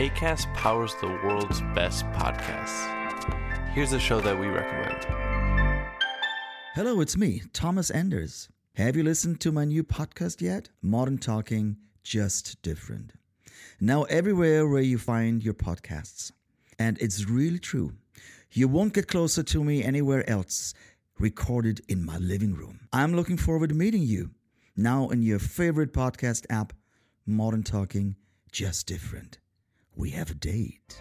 ACAST powers the world's best podcasts. Here's a show that we recommend. Hello, it's me, Thomas Anders. Have you listened to my new podcast yet? Modern Talking, just different. Now, everywhere where you find your podcasts. And it's really true. You won't get closer to me anywhere else, recorded in my living room. I'm looking forward to meeting you now in your favorite podcast app, Modern Talking, just different. We have a date.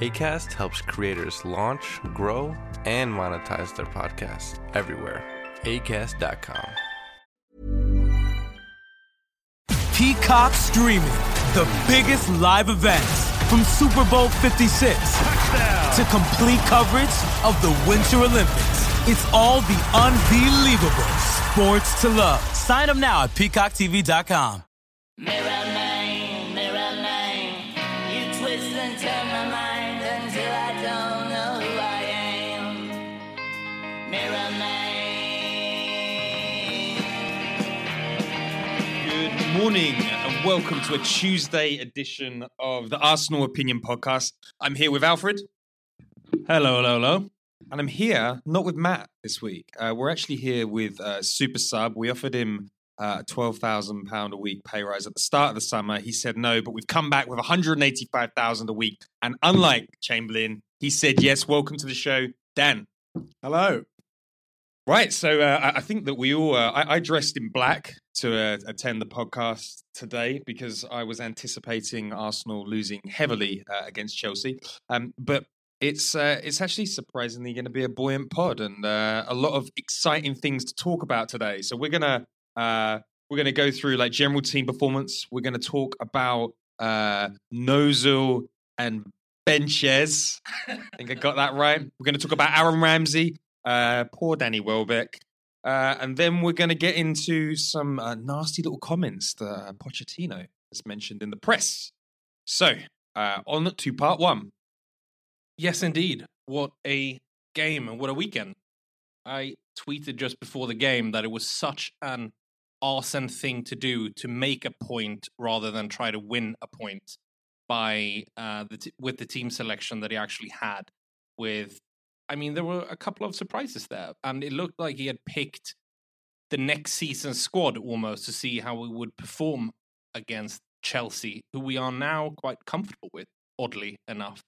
ACAST helps creators launch, grow, and monetize their podcasts everywhere. ACAST.com. Peacock streaming the biggest live events from Super Bowl 56 to complete coverage of the Winter Olympics. It's all the unbelievable sports to love. Sign up now at peacocktv.com. morning and welcome to a Tuesday edition of the Arsenal Opinion Podcast. I'm here with Alfred. Hello, hello, hello. And I'm here not with Matt this week. Uh, we're actually here with uh, Super Sub. We offered him uh, a twelve thousand pound a week pay rise at the start of the summer. He said no, but we've come back with one hundred eighty five thousand a week. And unlike Chamberlain, he said yes. Welcome to the show, Dan. Hello. Right, so uh, I- I think that we all. Uh, I, I dressed in black to uh, attend the podcast today because I was anticipating Arsenal losing heavily uh, against Chelsea. Um, but it's uh, it's actually surprisingly going to be a buoyant pod and uh, a lot of exciting things to talk about today. So we're gonna uh, we're gonna go through like general team performance. We're gonna talk about uh, Nozil and Benches. I think I got that right. We're going to talk about Aaron Ramsey, uh, poor Danny Welbeck, uh, and then we're going to get into some uh, nasty little comments that uh, Pochettino has mentioned in the press. So, uh, on to part one. Yes, indeed. What a game and what a weekend. I tweeted just before the game that it was such an Arsène thing to do to make a point rather than try to win a point by uh, the t- with the team selection that he actually had. With, I mean, there were a couple of surprises there, and it looked like he had picked the next season's squad almost to see how we would perform against Chelsea, who we are now quite comfortable with. Oddly enough,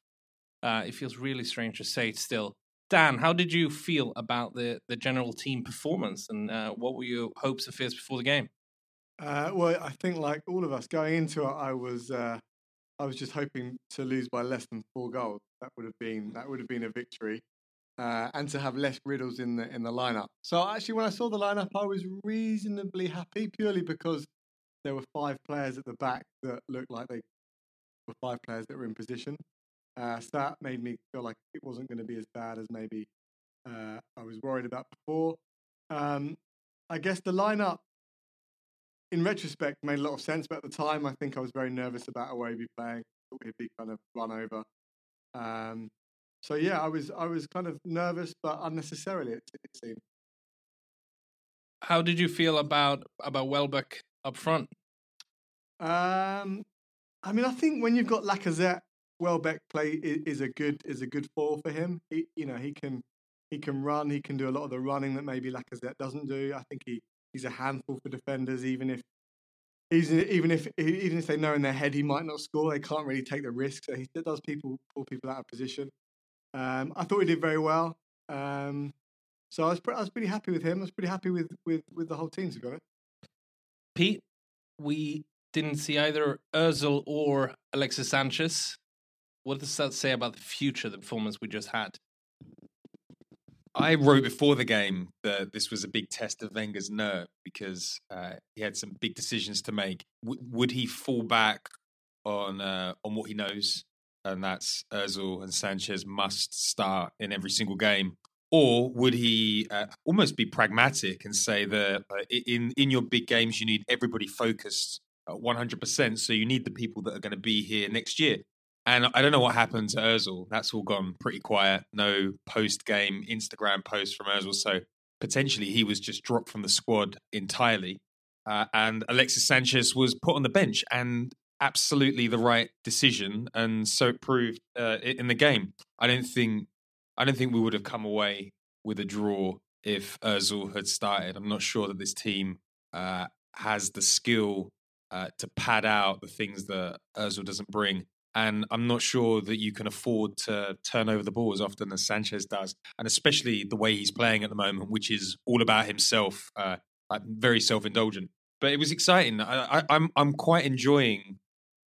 uh, it feels really strange to say it still. Dan, how did you feel about the the general team performance, and uh, what were your hopes and fears before the game? Uh, well, I think like all of us going into it, I was uh, I was just hoping to lose by less than four goals. That would have been that would have been a victory, uh, and to have less riddles in the in the lineup. So actually, when I saw the lineup, I was reasonably happy purely because there were five players at the back that looked like they were five players that were in position. Uh, so that made me feel like it wasn't going to be as bad as maybe uh, I was worried about before. Um, I guess the lineup, in retrospect, made a lot of sense. But at the time, I think I was very nervous about be playing. Thought we'd be kind of run over. Um, so yeah, I was I was kind of nervous, but unnecessarily it, it seemed. How did you feel about about Welbeck up front? Um, I mean, I think when you've got Lacazette, Welbeck play is, is a good is a good foil for him. He, you know, he can he can run. He can do a lot of the running that maybe Lacazette doesn't do. I think he, he's a handful for defenders, even if even even if even if they know in their head he might not score, they can't really take the risk. So he does people pull people out of position. Um, I thought he did very well. Um, so I was pre- I was pretty happy with him. I was pretty happy with with with the whole team to be honest. Pete, we didn't see either Özil or Alexis Sanchez. What does that say about the future, the performance we just had? I wrote before the game that this was a big test of Wenger's nerve because uh, he had some big decisions to make. W- would he fall back on uh, on what he knows, and that's Özil and Sanchez must start in every single game, or would he uh, almost be pragmatic and say that uh, in in your big games you need everybody focused hundred percent, so you need the people that are going to be here next year. And I don't know what happened to Özil. That's all gone pretty quiet. No post game Instagram post from Özil. So potentially he was just dropped from the squad entirely. Uh, and Alexis Sanchez was put on the bench and absolutely the right decision. And so it proved uh, in the game. I don't think I don't think we would have come away with a draw if Özil had started. I'm not sure that this team uh, has the skill uh, to pad out the things that Özil doesn't bring and I'm not sure that you can afford to turn over the ball as often as Sanchez does, and especially the way he's playing at the moment, which is all about himself, uh, very self-indulgent. But it was exciting. I, I'm, I'm quite enjoying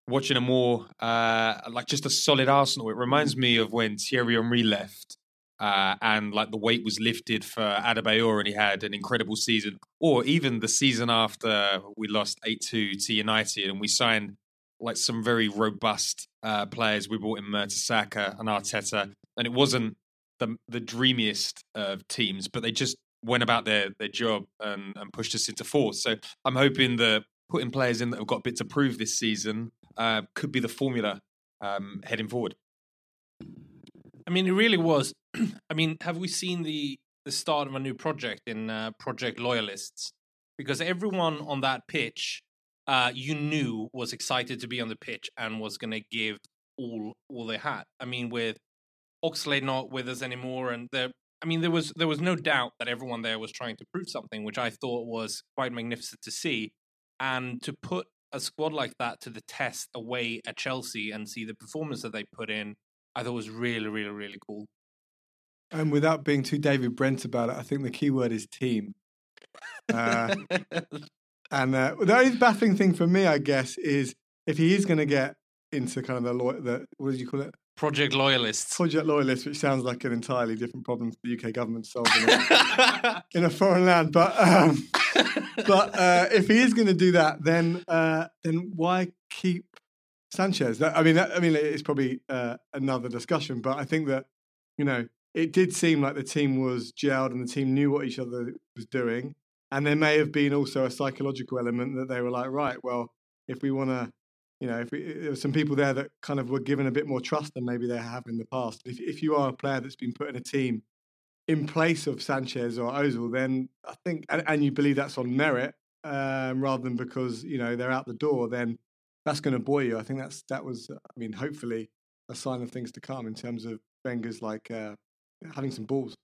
watching a more uh, like just a solid Arsenal. It reminds me of when Thierry Henry left. Uh, and like the weight was lifted for Adebayor, and he had an incredible season. Or even the season after we lost eight two to United, and we signed like some very robust uh, players. We brought in Mertesacker and Arteta, and it wasn't the the dreamiest of teams, but they just went about their their job and, and pushed us into fourth. So I'm hoping that putting players in that have got a bit to prove this season uh, could be the formula um, heading forward. I mean, it really was. I mean, have we seen the the start of a new project in uh, Project Loyalists? Because everyone on that pitch uh, you knew was excited to be on the pitch and was going to give all all they had. I mean, with Oxlade not with us anymore, and there, I mean, there was there was no doubt that everyone there was trying to prove something, which I thought was quite magnificent to see, and to put a squad like that to the test away at Chelsea and see the performance that they put in, I thought was really, really, really cool. And without being too David Brent about it, I think the key word is team. Uh, And uh, the only baffling thing for me, I guess, is if he is going to get into kind of the, law, the what do you call it? Project Loyalists. Project Loyalists, which sounds like an entirely different problem for the UK government to solve in a, in a foreign land. But um, but uh, if he is going to do that, then uh, then why keep Sanchez? That, I mean, that, I mean, it's probably uh, another discussion. But I think that you know it did seem like the team was gelled and the team knew what each other was doing. And there may have been also a psychological element that they were like, right, well, if we want to, you know, if we, there were some people there that kind of were given a bit more trust than maybe they have in the past. If, if you are a player that's been put in a team in place of Sanchez or Ozil, then I think, and, and you believe that's on merit um, rather than because you know they're out the door, then that's going to buoy you. I think that's that was, I mean, hopefully a sign of things to come in terms of Wenger's like uh, having some balls.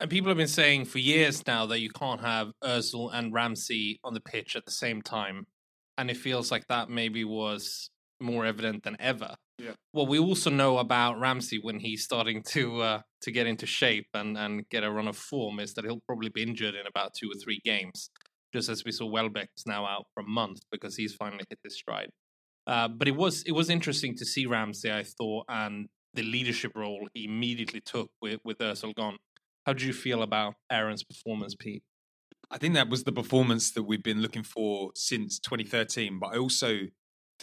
And people have been saying for years now that you can't have Özil and Ramsey on the pitch at the same time, and it feels like that maybe was more evident than ever. Yeah. Well, we also know about Ramsey when he's starting to uh, to get into shape and and get a run of form is that he'll probably be injured in about two or three games. Just as we saw, Welbeck is now out for a month because he's finally hit his stride. Uh, but it was it was interesting to see Ramsey, I thought, and the leadership role he immediately took with with Özil gone. How do you feel about Aaron's performance, Pete? I think that was the performance that we've been looking for since 2013. But I also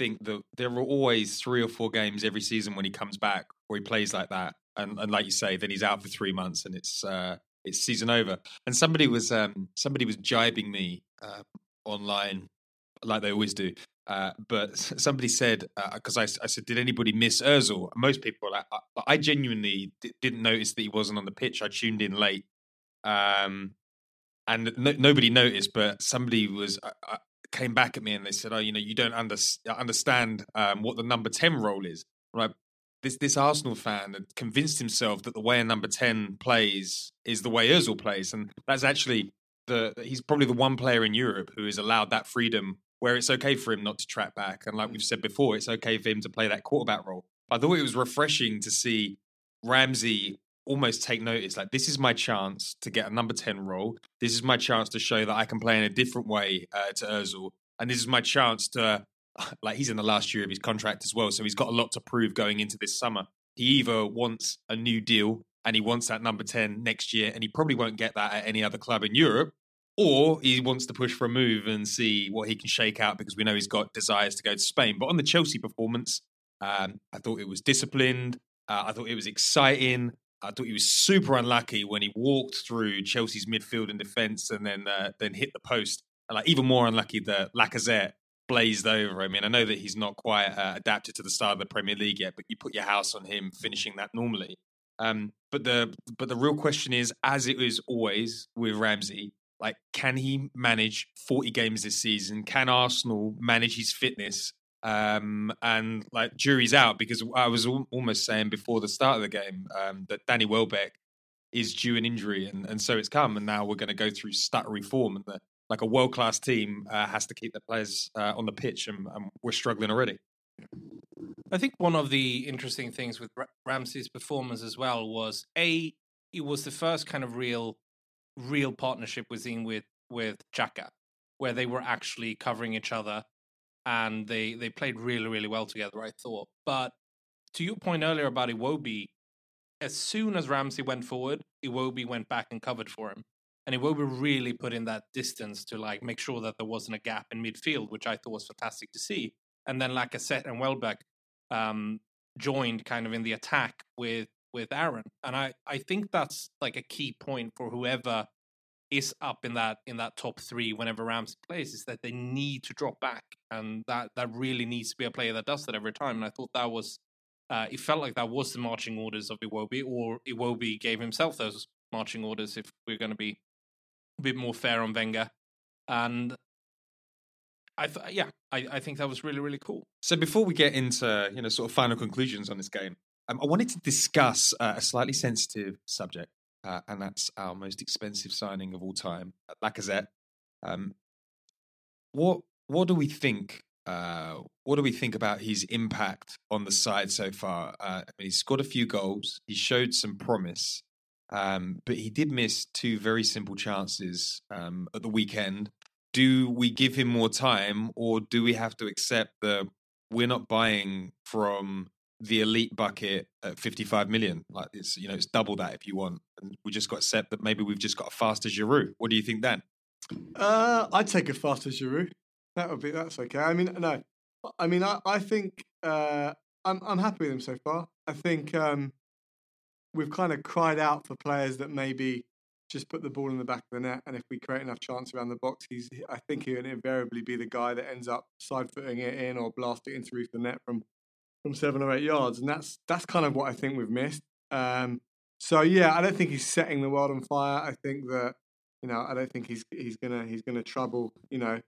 think that there are always three or four games every season when he comes back where he plays like that, and, and like you say, then he's out for three months and it's uh, it's season over. And somebody was um, somebody was jibing me uh, online like they always do, Uh, but somebody said because I said, did anybody miss Özil? Most people, like, I, I genuinely d- didn't notice that he wasn't on the pitch. I tuned in late, um, and no, nobody noticed. But somebody was uh, uh, came back at me and they said, "Oh, you know, you don't under, understand um, what the number ten role is." Right? This this Arsenal fan had convinced himself that the way a number ten plays is the way Özil plays, and that's actually the he's probably the one player in Europe who is allowed that freedom where it's okay for him not to track back. And like we've said before, it's okay for him to play that quarterback role. I thought it was refreshing to see Ramsey almost take notice. Like, this is my chance to get a number 10 role. This is my chance to show that I can play in a different way uh, to Ozil. And this is my chance to, like, he's in the last year of his contract as well. So he's got a lot to prove going into this summer. He either wants a new deal and he wants that number 10 next year, and he probably won't get that at any other club in Europe or he wants to push for a move and see what he can shake out because we know he's got desires to go to Spain. But on the Chelsea performance, um, I thought it was disciplined. Uh, I thought it was exciting. I thought he was super unlucky when he walked through Chelsea's midfield and defence and then uh, then hit the post. And like even more unlucky that Lacazette blazed over. I mean, I know that he's not quite uh, adapted to the start of the Premier League yet, but you put your house on him finishing that normally. Um, but the but the real question is, as it is always with Ramsey, like, can he manage 40 games this season? Can Arsenal manage his fitness? Um, and like, jury's out because I was al- almost saying before the start of the game um, that Danny Welbeck is due an injury, and, and so it's come. And now we're going to go through stuttery form, and the, like a world class team uh, has to keep the players uh, on the pitch, and, and we're struggling already. I think one of the interesting things with Ra- Ramsey's performance as well was a it was the first kind of real real partnership seen with with Xhaka, where they were actually covering each other and they they played really really well together. I thought, but to your point earlier about Iwobi, as soon as Ramsey went forward, Iwobi went back and covered for him. And Iwobi really put in that distance to like make sure that there wasn't a gap in midfield, which I thought was fantastic to see. And then Lacazette and Welbeck um, joined kind of in the attack with with Aaron. And I, I think that's like a key point for whoever is up in that in that top three whenever Ramsey plays is that they need to drop back. And that that really needs to be a player that does that every time. And I thought that was uh, it felt like that was the marching orders of Iwobi, or Iwobi gave himself those marching orders. If we're going to be a bit more fair on Wenger, and I, th- yeah, I, I think that was really really cool. So before we get into you know sort of final conclusions on this game, um, I wanted to discuss uh, a slightly sensitive subject, uh, and that's our most expensive signing of all time, Lacazette. Um, what what do we think? Uh, what do we think about his impact on the side so far? Uh, I mean, he's scored a few goals. He showed some promise, um, but he did miss two very simple chances um, at the weekend. Do we give him more time, or do we have to accept that we're not buying from the elite bucket at 55 million? Like it's you know it's double that if you want, and we just got accept that maybe we've just got a faster Giroud. What do you think then? Uh, I'd take a faster Giroud. That would be that's okay. I mean, no, I mean, I, I think uh, I'm I'm happy with him so far. I think um, we've kind of cried out for players that maybe just put the ball in the back of the net, and if we create enough chance around the box, he's I think he'll invariably be the guy that ends up side footing it in or blasting it into the net from from seven or eight yards, and that's that's kind of what I think we've missed. Um, so yeah, I don't think he's setting the world on fire. I think that you know I don't think he's he's gonna he's gonna trouble you know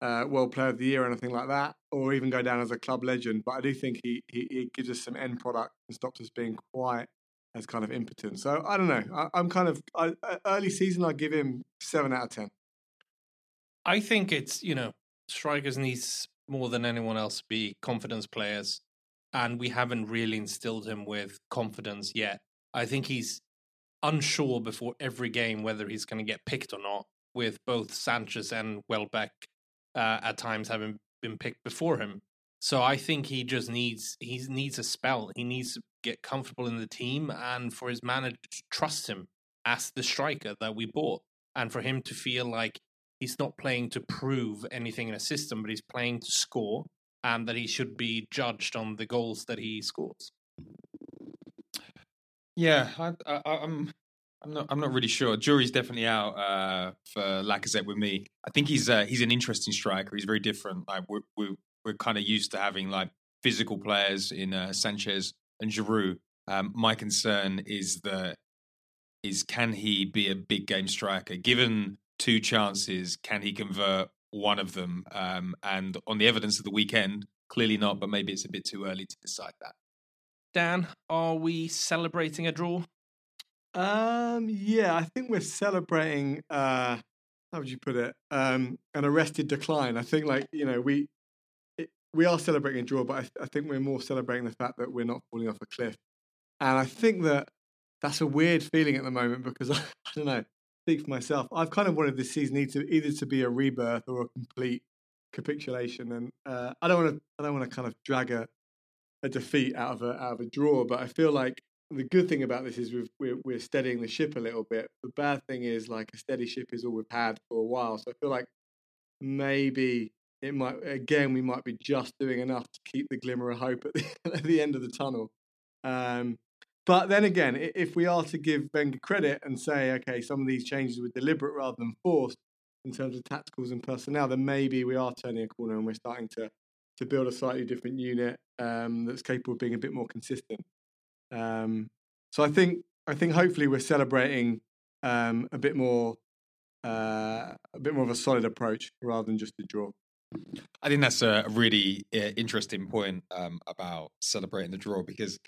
uh, World Player of the Year or anything like that, or even go down as a club legend. But I do think he he, he gives us some end product and stops us being quite as kind of impotent. So I don't know. I, I'm kind of I, uh, early season. I give him seven out of ten. I think it's you know strikers needs more than anyone else be confidence players, and we haven't really instilled him with confidence yet. I think he's unsure before every game whether he's going to get picked or not. With both Sanchez and Welbeck uh, at times having been picked before him, so I think he just needs he needs a spell. He needs to get comfortable in the team, and for his manager to trust him as the striker that we bought, and for him to feel like he's not playing to prove anything in a system, but he's playing to score, and that he should be judged on the goals that he scores. Yeah, I, I, I'm. I'm not. I'm not really sure. Jury's definitely out uh, for Lacazette with me. I think he's uh, he's an interesting striker. He's very different. Like we we we're kind of used to having like physical players in uh, Sanchez and Giroud. Um, my concern is that is can he be a big game striker? Given two chances, can he convert one of them? Um, and on the evidence of the weekend, clearly not. But maybe it's a bit too early to decide that. Dan, are we celebrating a draw? Um, yeah, I think we're celebrating. Uh, how would you put it? Um, an arrested decline. I think, like you know, we it, we are celebrating a draw, but I, I think we're more celebrating the fact that we're not falling off a cliff. And I think that that's a weird feeling at the moment because I, I don't know. Speak for myself. I've kind of wanted this season either, either to be a rebirth or a complete capitulation, and uh, I don't want to. I don't want to kind of drag a a defeat out of a out of a draw. But I feel like the good thing about this is we've, we're we're steadying the ship a little bit. The bad thing is like a steady ship is all we've had for a while. So I feel like maybe it might again we might be just doing enough to keep the glimmer of hope at the, at the end of the tunnel. Um, but then again, if we are to give Wenger credit and say, okay, some of these changes were deliberate rather than forced in terms of tacticals and personnel, then maybe we are turning a corner and we're starting to to build a slightly different unit um, that's capable of being a bit more consistent. Um, so I think I think hopefully we're celebrating um, a bit more uh, a bit more of a solid approach rather than just a draw. I think that's a really uh, interesting point um, about celebrating the draw because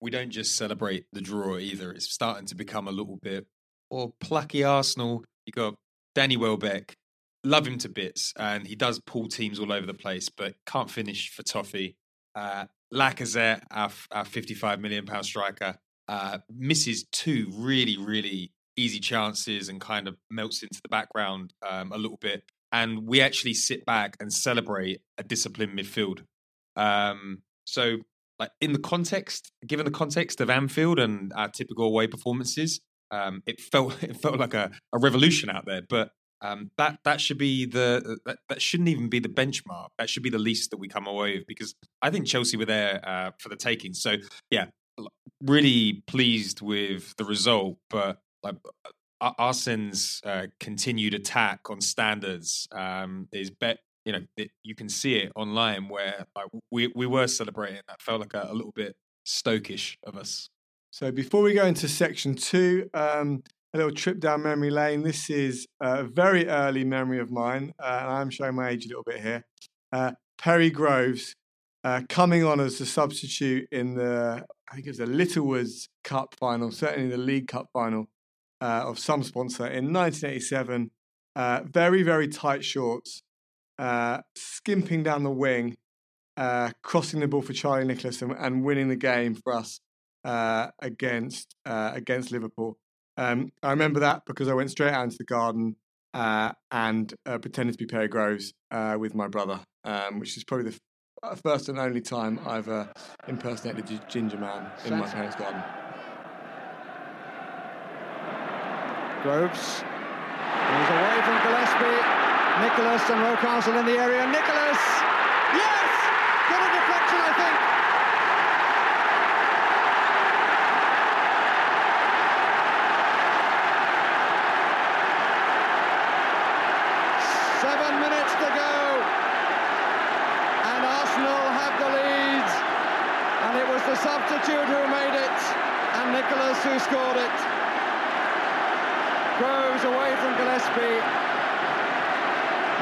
we don't just celebrate the draw either. It's starting to become a little bit or plucky Arsenal. You got Danny Welbeck, love him to bits, and he does pull teams all over the place, but can't finish for Toffee. Uh, Lacazette, our, our 55 million pound striker, uh, misses two really, really easy chances and kind of melts into the background um, a little bit. And we actually sit back and celebrate a disciplined midfield. Um, so like in the context, given the context of Anfield and our typical away performances, um, it felt it felt like a, a revolution out there. But um, that that should be the that, that, shouldn't even be the benchmark. That should be the least that we come away with because I think Chelsea were there uh, for the taking. So yeah, really pleased with the result, but like Arsene's uh, continued attack on standards um, is bet you know, it, you can see it online where like, we we were celebrating. That felt like a, a, little bit stokish of us. So before we go into section two, um, a little trip down memory lane. This is a very early memory of mine, uh, and I'm showing my age a little bit here. Uh, Perry Groves uh, coming on as a substitute in the, I think it was the Littlewoods Cup final, certainly the League Cup final uh, of some sponsor in 1987. Uh, very, very tight shorts, uh, skimping down the wing, uh, crossing the ball for Charlie Nicholas and, and winning the game for us uh, against uh, against Liverpool. Um, I remember that because I went straight out into the garden uh, and pretended to be Perry Groves with my brother, um, which is probably the first and only time I've impersonated ginger man in my parents' garden. Groves. He's away from Gillespie. Nicholas and Rocastle in the area. Nicholas! Yes! Got a deflection, I think. Seven minutes to go. And Arsenal have the lead. And it was the substitute who made it. And Nicholas who scored it. Groves away from Gillespie.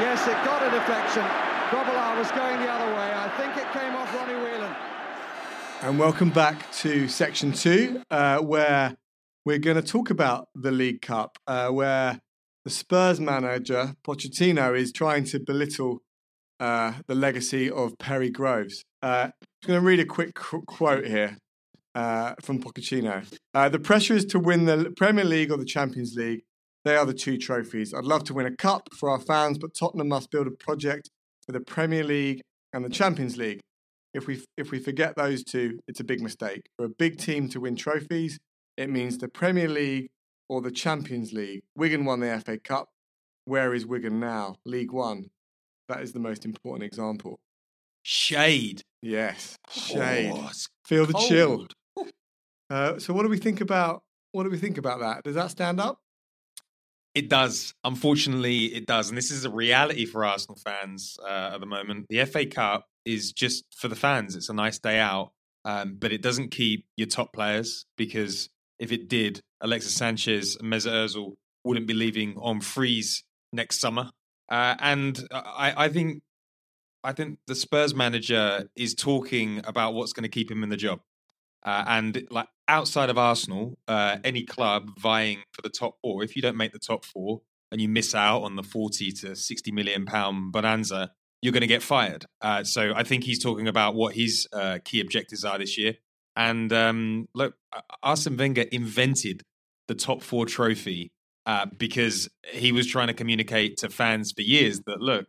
Yes, it got a deflection. Grobbelaar was going the other way. I think it came off Ronnie Whelan. And welcome back to section two, uh, where we're going to talk about the League Cup, uh, where the Spurs manager, Pochettino, is trying to belittle uh, the legacy of Perry Groves. I'm going to read a quick qu- quote here uh, from Pochettino. Uh, the pressure is to win the Premier League or the Champions League. They are the two trophies. I'd love to win a cup for our fans, but Tottenham must build a project for the Premier League and the Champions League. If we if we forget those two, it's a big mistake. For a big team to win trophies, it means the Premier League or the Champions League. Wigan won the FA Cup. Where is Wigan now? League One. That is the most important example. Shade. Yes, shade. Oh, Feel the cold. chill. Uh, so, what do we think about? What do we think about that? Does that stand up? It does. Unfortunately, it does. And this is a reality for Arsenal fans uh, at the moment. The FA Cup is just for the fans. It's a nice day out, um, but it doesn't keep your top players because if it did, Alexis Sanchez and Mesut Ozil wouldn't be leaving on freeze next summer. Uh, and I, I think I think the Spurs manager is talking about what's going to keep him in the job. Uh, and like outside of Arsenal, uh, any club vying for the top four, if you don't make the top four and you miss out on the 40 to 60 million pound bonanza, you're going to get fired. Uh, so I think he's talking about what his uh, key objectives are this year. And um, look, Arsene Wenger invented the top four trophy uh, because he was trying to communicate to fans for years that look,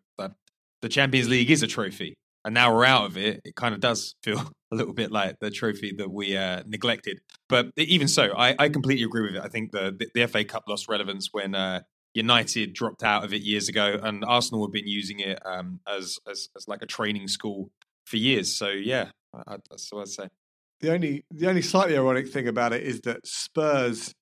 the Champions League is a trophy, and now we're out of it. It kind of does feel a little bit like the trophy that we uh, neglected. But even so, I, I, completely agree with it. I think the, the, the FA Cup lost relevance when uh, United dropped out of it years ago, and Arsenal have been using it um, as, as, as like a training school for years. So yeah, I, that's what I'd say. The only the only slightly ironic thing about it is that Spurs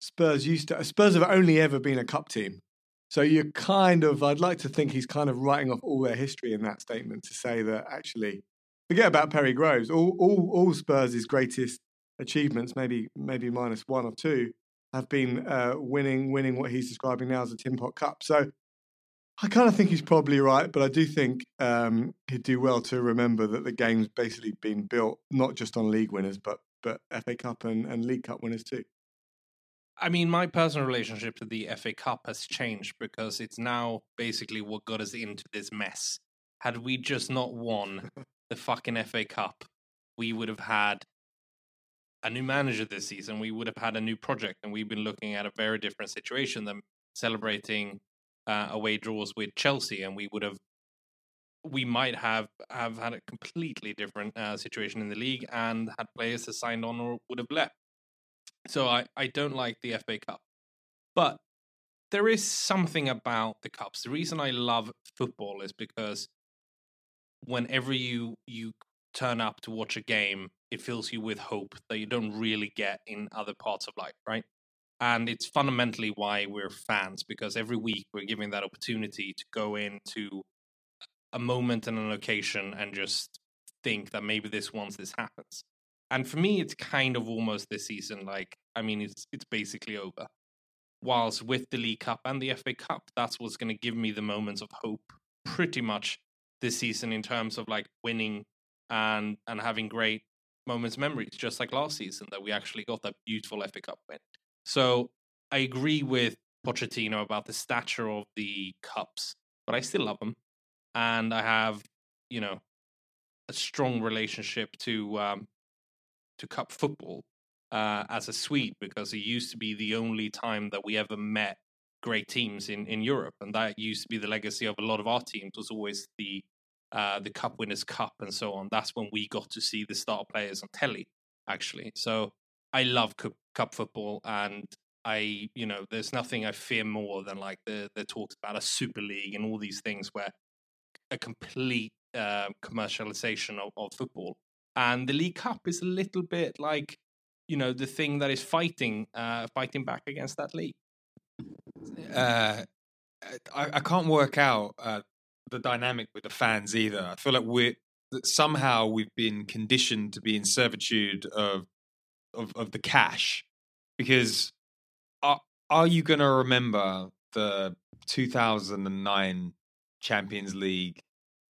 Spurs used to Spurs have only ever been a cup team. So you're kind of I'd like to think he's kind of writing off all their history in that statement to say that actually forget about Perry Groves. All all all Spurs' greatest achievements, maybe maybe minus one or two, have been uh, winning winning what he's describing now as a Tin Pot Cup. So I kind of think he's probably right, but I do think um, he'd do well to remember that the game's basically been built not just on league winners, but but FA Cup and, and League Cup winners too. I mean, my personal relationship to the FA Cup has changed because it's now basically what got us into this mess. Had we just not won the fucking FA Cup, we would have had a new manager this season. We would have had a new project, and we've been looking at a very different situation than celebrating uh, away draws with Chelsea, and we would have. We might have have had a completely different uh, situation in the league and had players that signed on or would have left. So I, I don't like the FA Cup. But there is something about the cups. The reason I love football is because whenever you you turn up to watch a game, it fills you with hope that you don't really get in other parts of life, right? And it's fundamentally why we're fans because every week we're given that opportunity to go into a moment and an occasion and just think that maybe this once this happens and for me, it's kind of almost this season. Like, I mean, it's it's basically over. Whilst with the League Cup and the FA Cup, that's what's going to give me the moments of hope, pretty much this season in terms of like winning and and having great moments, memories, just like last season that we actually got that beautiful FA Cup win. So I agree with Pochettino about the stature of the cups, but I still love them, and I have you know a strong relationship to um, to cup football uh, as a Swede because it used to be the only time that we ever met great teams in, in Europe, and that used to be the legacy of a lot of our teams. Was always the uh, the Cup Winners' Cup and so on. That's when we got to see the star players on telly, actually. So I love cup, cup football, and I, you know, there's nothing I fear more than like the the talks about a Super League and all these things where a complete uh, commercialization of, of football and the League Cup is a little bit like you know the thing that is fighting uh, fighting back against that league. Uh, I, I can't work out uh, the dynamic with the fans either. I feel like we're somehow we've been conditioned to be in servitude of of, of the cash because are are you going to remember the 2009 Champions League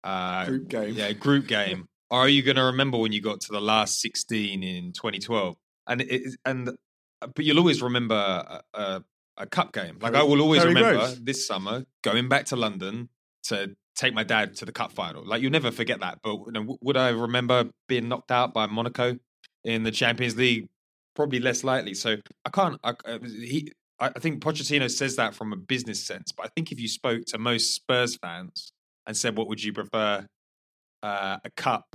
uh, group game? Yeah, group game are you going to remember when you got to the last 16 in 2012? And it, and uh, but you'll always remember a, a, a cup game. Like I will always remember Groves. this summer going back to London to take my dad to the cup final. Like you'll never forget that. But you know, would I remember being knocked out by Monaco in the Champions League? Probably less likely. So I can't. I, uh, he, I think Pochettino says that from a business sense, but I think if you spoke to most Spurs fans and said, "What would you prefer uh, a cup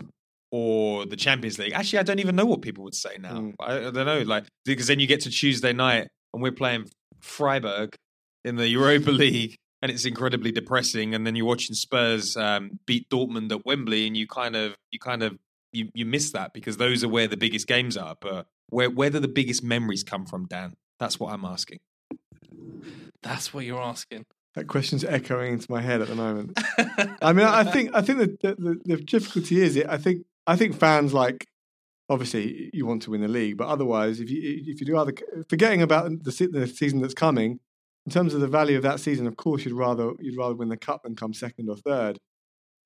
or the Champions League. Actually, I don't even know what people would say now. Mm. I, I, don't know, like because then you get to Tuesday night and we're playing Freiburg in the Europa League, and it's incredibly depressing. And then you're watching Spurs um, beat Dortmund at Wembley, and you kind of you kind of you you miss that because those are where the biggest games are. But where where do the biggest memories come from, Dan? That's what I'm asking. That's what you're asking. That question's echoing into my head at the moment. I mean, I think I think the the, the difficulty is it. I think I think fans like obviously you want to win the league, but otherwise, if you if you do other forgetting about the the season that's coming, in terms of the value of that season, of course you'd rather you'd rather win the cup than come second or third.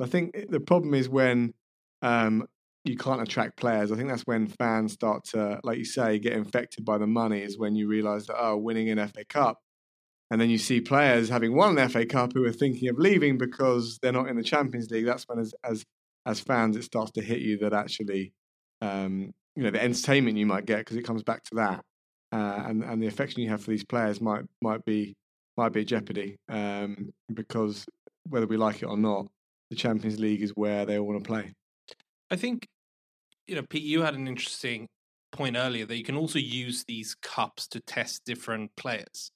I think the problem is when um, you can't attract players. I think that's when fans start to, like you say, get infected by the money. Is when you realise that oh, winning an FA Cup and then you see players having won an FA Cup who are thinking of leaving because they're not in the Champions League. That's when, as as, as fans, it starts to hit you that actually, um, you know, the entertainment you might get because it comes back to that, uh, and and the affection you have for these players might might be might be jeopardy um, because whether we like it or not, the Champions League is where they all want to play. I think, you know, Pete, you had an interesting point earlier that you can also use these cups to test different players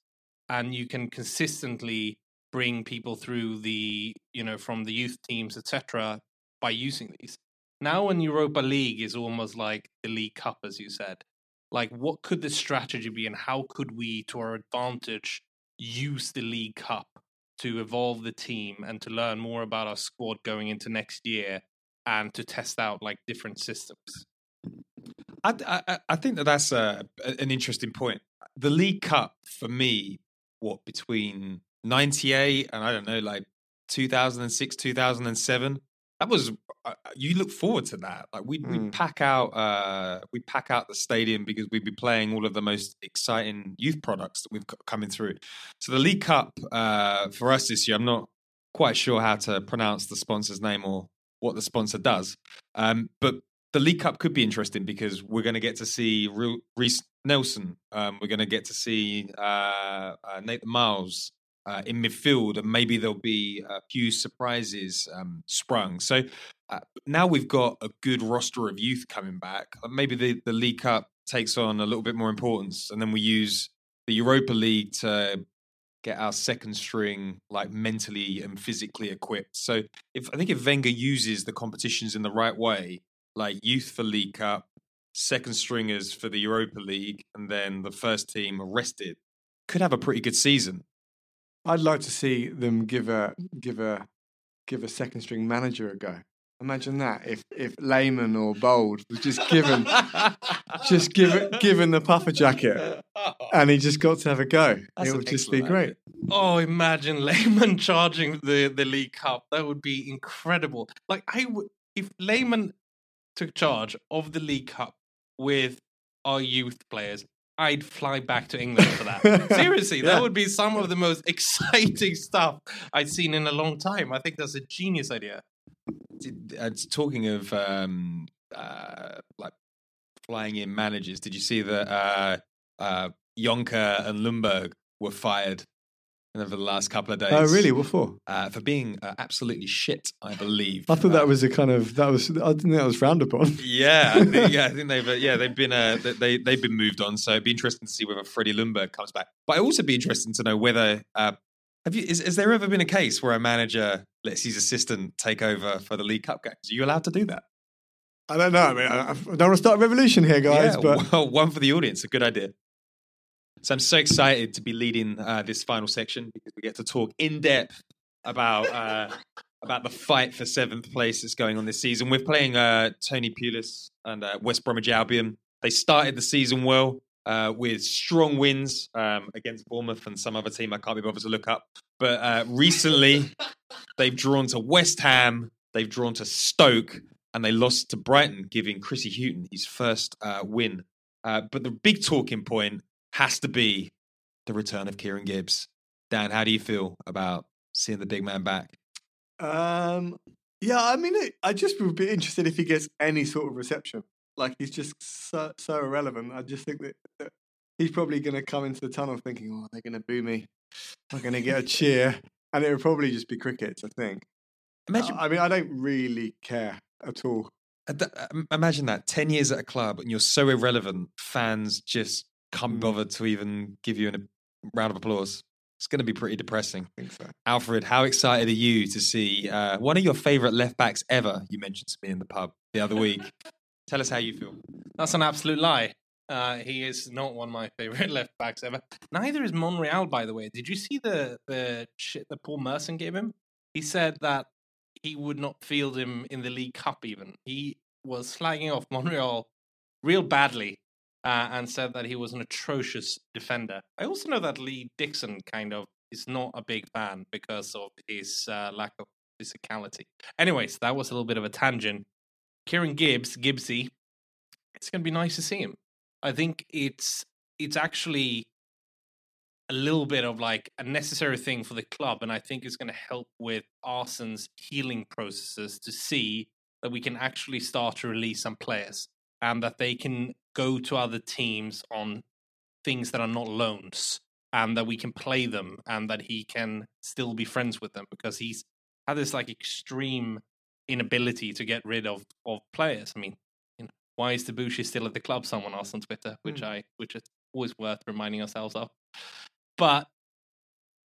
and you can consistently bring people through the you know from the youth teams etc by using these now in europa league is almost like the league cup as you said like what could the strategy be and how could we to our advantage use the league cup to evolve the team and to learn more about our squad going into next year and to test out like different systems I, I, I think that that's a, an interesting point. The League Cup for me what between 98 and I don't know like 2006 2007 that was uh, you look forward to that. Like we we Mm. pack out uh we pack out the stadium because we'd be playing all of the most exciting youth products that we've got coming through. So the league cup uh for us this year i'm not quite sure how to pronounce the sponsor's name or what the sponsor does. Um but the League Cup could be interesting because we're going to get to see Reiss Nelson. Um, we're going to get to see uh, uh, Nathan Miles uh, in midfield, and maybe there'll be a few surprises um, sprung. So uh, now we've got a good roster of youth coming back. Uh, Maybe the, the League Cup takes on a little bit more importance, and then we use the Europa League to get our second string like mentally and physically equipped. So if I think if Wenger uses the competitions in the right way, like youth for League Cup, second stringers for the Europa League, and then the first team rested, could have a pretty good season. I'd like to see them give a give a give a second string manager a go. Imagine that if if Lehmann or Bould was just given just given given the puffer jacket and he just got to have a go. That's it would just be excellent great. Oh, imagine Lehmann charging the the League Cup. That would be incredible. Like I would if Lehmann took charge of the League Cup with our youth players, I'd fly back to England for that. Seriously, Yeah. that would be some of the most exciting stuff I've seen in a long time. I think that's a genius idea. Did- uh, talking of um, uh, like flying in managers, did you see that uh, uh, Jonker and Ljungberg were fired over the last couple of days? Oh really? What for? Uh, for being uh, absolutely shit, I believe. I thought that was a kind of that was I didn't think that was frowned upon. Yeah, I think, yeah, I think they've uh, yeah they've been uh, they- they they've been moved on. So it'd be interesting to see whether Freddie Ljungberg comes back. But I'd also be interested to know whether uh, have you is, has there ever been a case where a manager lets his assistant take over for the League Cup games? Are you allowed to do that? I don't know. I mean, I, I don't want to start a revolution here, guys. yeah, but well, one for the audience, a good idea. So I'm so excited to be leading uh, this final section because we get to talk in depth about uh, about the fight for seventh place that's going on this season. We're playing uh, Tony Pulis and uh, West Bromwich Albion. They started the season well uh, with strong wins um, against Bournemouth and some other team I can't be bothered to look up. But uh, recently, they've drawn to West Ham, they've drawn to Stoke, and they lost to Brighton, giving Chrissy Hughton his first uh, win. Uh, but the big talking point has to be the return of Kieran Gibbs. Dan, how do you feel about seeing the big man back? Um, yeah, I mean, it, I just would be interested if he gets any sort of reception. Like he's just so, so irrelevant. I just think that, that he's probably going to come into the tunnel thinking, "Oh, they're going to boo me. I'm going to get a cheer," and it would probably just be crickets. I think. Imagine, I mean, I don't really care at all. imagine that 10 years at a club and you're so irrelevant, fans just can't Mm. bothered to even give you a round of applause. It's going to be pretty depressing. I think so. Alfred, how excited are you to see uh, one of your favourite left backs ever? You mentioned to me in the pub the other week. Tell us how you feel. That's an absolute lie. Uh, he is not one of my favorite left backs ever. Neither is Monreal, by the way. Did you see the the shit that Paul Merson gave him? He said that he would not field him in the League Cup. Even he was slagging off Monreal real badly uh, and said that he was an atrocious defender. I also know that Lee Dixon kind of is not a big fan because of his uh, lack of physicality. Anyways, that was a little bit of a tangent. Kieran Gibbs, Gibbsy, it's going to be nice to see him. I think it's it's actually a little bit of like a necessary thing for the club, and I think it's going to help with Arsenal's healing processes to see that we can actually start to release some players and that they can go to other teams on things that are not loans and that we can play them and that he can still be friends with them because he's had this like extreme inability to get rid of of players. I mean, you know, why is Debuchy still at the club? Someone asked on Twitter, which Mm. I which is always worth reminding ourselves of. But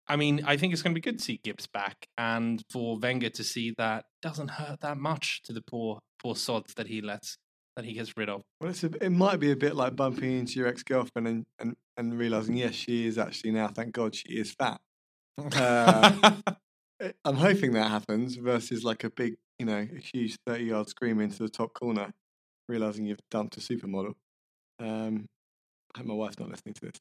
I mean, I think it's going to be good to see Gibbs back and for Wenger to see that doesn't hurt that much to the poor poor sods that he lets that he gets rid of. Well, it's a, it might be a bit like bumping into your ex girlfriend and, and, and realizing, yes, she is actually now, thank God, she is fat. Uh, I- I'm hoping that happens versus like a big, you know, a huge 30 yard scream into the top corner, realizing you've dumped a supermodel. Um, I hope my wife's not listening to this.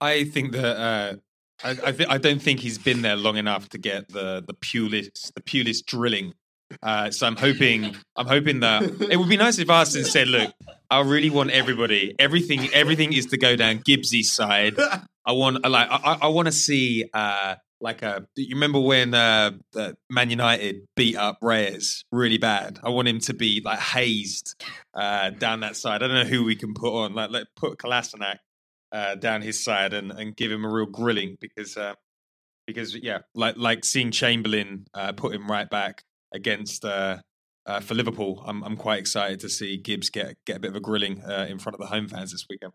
I think that uh, I I, th- I don't think he's been there long enough to get the the Pulis the Pulis drilling. Uh, so I'm hoping I'm hoping that it would be nice if Arsenal said, "Look, I really want everybody, everything, everything is to go down Gibbsy's side. I want like I, I- want to see uh, like a. You remember when uh, Man United beat up Reyes really bad? I want him to be like hazed uh, down that side. I don't know who we can put on. Like, let put Kolasinac uh, down his side and, and give him a real grilling because uh, because yeah, like like seeing Chamberlain uh, put him right back against uh, uh, for Liverpool. I'm I'm quite excited to see Gibbs get get a bit of a grilling uh, in front of the home fans this weekend.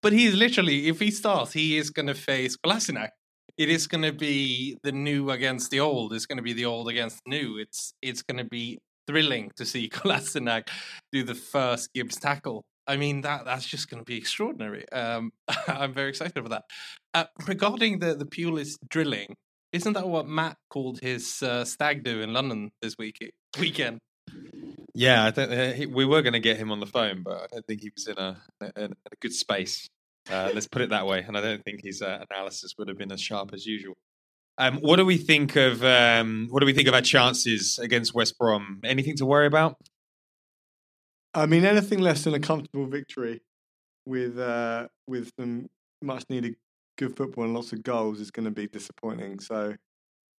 But he's literally, if he starts, he is going to face Kolasinac. It is going to be the new against the old. It's going to be the old against new. It's it's going to be thrilling to see Kolasinac do the first Gibbs tackle. I mean that that's just going to be extraordinary. Um, I'm very excited for that. Uh, regarding the the Pulis drilling, isn't that what Matt called his uh, stag do in London this week weekend? Yeah, I don't, uh, he, we were going to get him on the phone, but I don't think he was in a in a good space. Uh, let's put it that way, and I don't think his uh, analysis would have been as sharp as usual. Um, what do we think of um, what do we think of our chances against West Brom? Anything to worry about? I mean, anything less than a comfortable victory with uh, with some much needed good football and lots of goals is going to be disappointing. So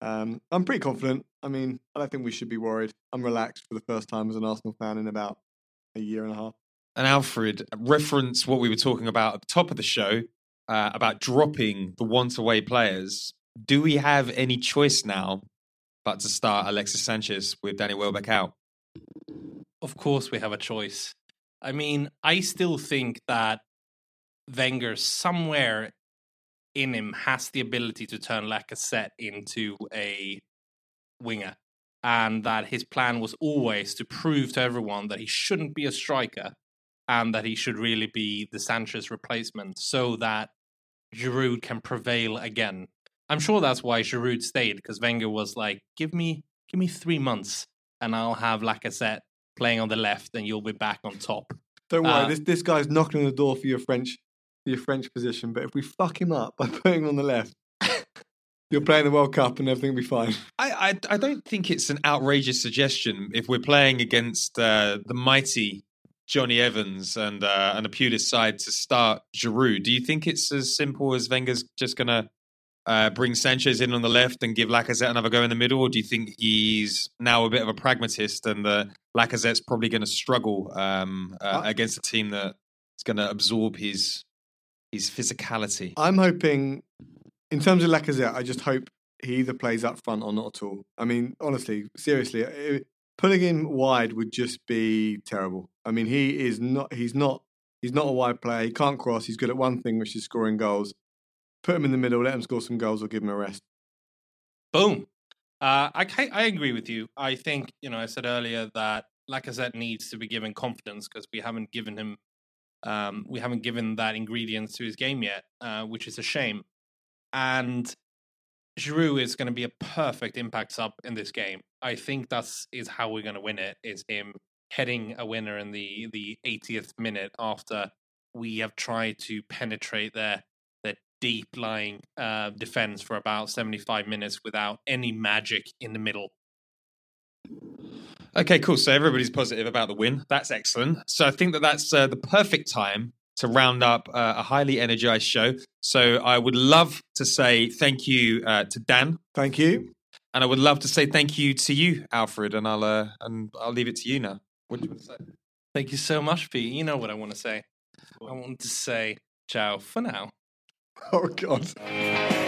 um, I'm pretty confident. I mean, I don't think we should be worried. I'm relaxed for the first time as an Arsenal fan in about a year and a half. And Alfred, reference what we were talking about at the top of the show uh, about dropping the want away players. Do we have any choice now but to start Alexis Sanchez with Danny Welbeck out? Of course, we have a choice. I mean, I still think that Wenger somewhere in him has the ability to turn Lacazette into a winger, and that his plan was always to prove to everyone that he shouldn't be a striker and that he should really be the Sanchez replacement, so that Giroud can prevail again. I'm sure that's why Giroud stayed because Wenger was like, "Give me, give me three months, and I'll have Lacazette playing on the left, and you'll be back on top." Don't worry, Uh, this this guy's knocking on the door for your French your French position. But if we fuck him up by putting him on the left, you're playing the World Cup and everything will be fine. I, I, I don't think it's an outrageous suggestion if we're playing against uh, the mighty Jonny Evans and uh, and a Pulis side to start Giroud. Do you think it's as simple as Wenger's just going to uh, bring Sanchez in on the left and give Lacazette another go in the middle, or do you think he's now a bit of a pragmatist and uh, Lacazette's probably going to struggle um, uh, against a team that is going to absorb his his physicality? I'm hoping, in terms of Lacazette, I just hope he either plays up front or not at all. I mean, honestly, seriously, it, putting him wide would just be terrible. I mean, he is not. He's not. He's not a wide player. He can't cross. He's good at one thing, which is scoring goals. Put him in the middle, let him score some goals, or give him a rest. Boom. Uh, I I agree with you. I think you know I said earlier that Lacazette needs to be given confidence because we haven't given him, um, we haven't given that ingredients to his game yet, uh, which is a shame. And Giroud is going to be a perfect impact sub in this game. I think that's is how we're going to win it. Is him heading a winner in the the 80th minute after we have tried to penetrate their their deep lying uh, defense for about 75 minutes without any magic in the middle. Okay, cool. So everybody's positive about the win. That's excellent. So I think that that's uh, the perfect time to round up uh, a highly energized show. So I would love to say thank you uh, to Dan. Thank you. And I would love to say thank you to you, Alfred. And I'll uh, and I'll leave it to you now. What do you want to say? Thank you so much, Pete. You know what I want to say. I want to say ciao for now. Oh God.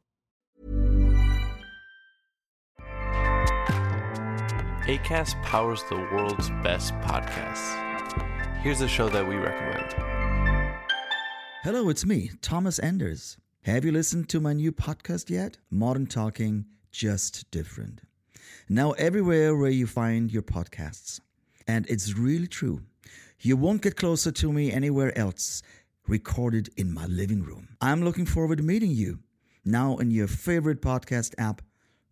ACAST powers the world's best podcasts. Here's a show that we recommend. Hello, it's me, Thomas Anders. Have you listened to my new podcast yet? Modern Talking, just different. Now, everywhere where you find your podcasts. And it's really true. You won't get closer to me anywhere else, recorded in my living room. I'm looking forward to meeting you now in your favorite podcast app,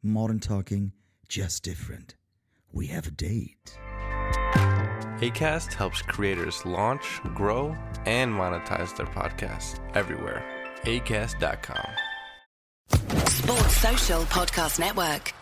Modern Talking, just different. We have a date. ACAST helps creators launch, grow, and monetize their podcasts everywhere. ACAST.com. Sports Social Podcast Network.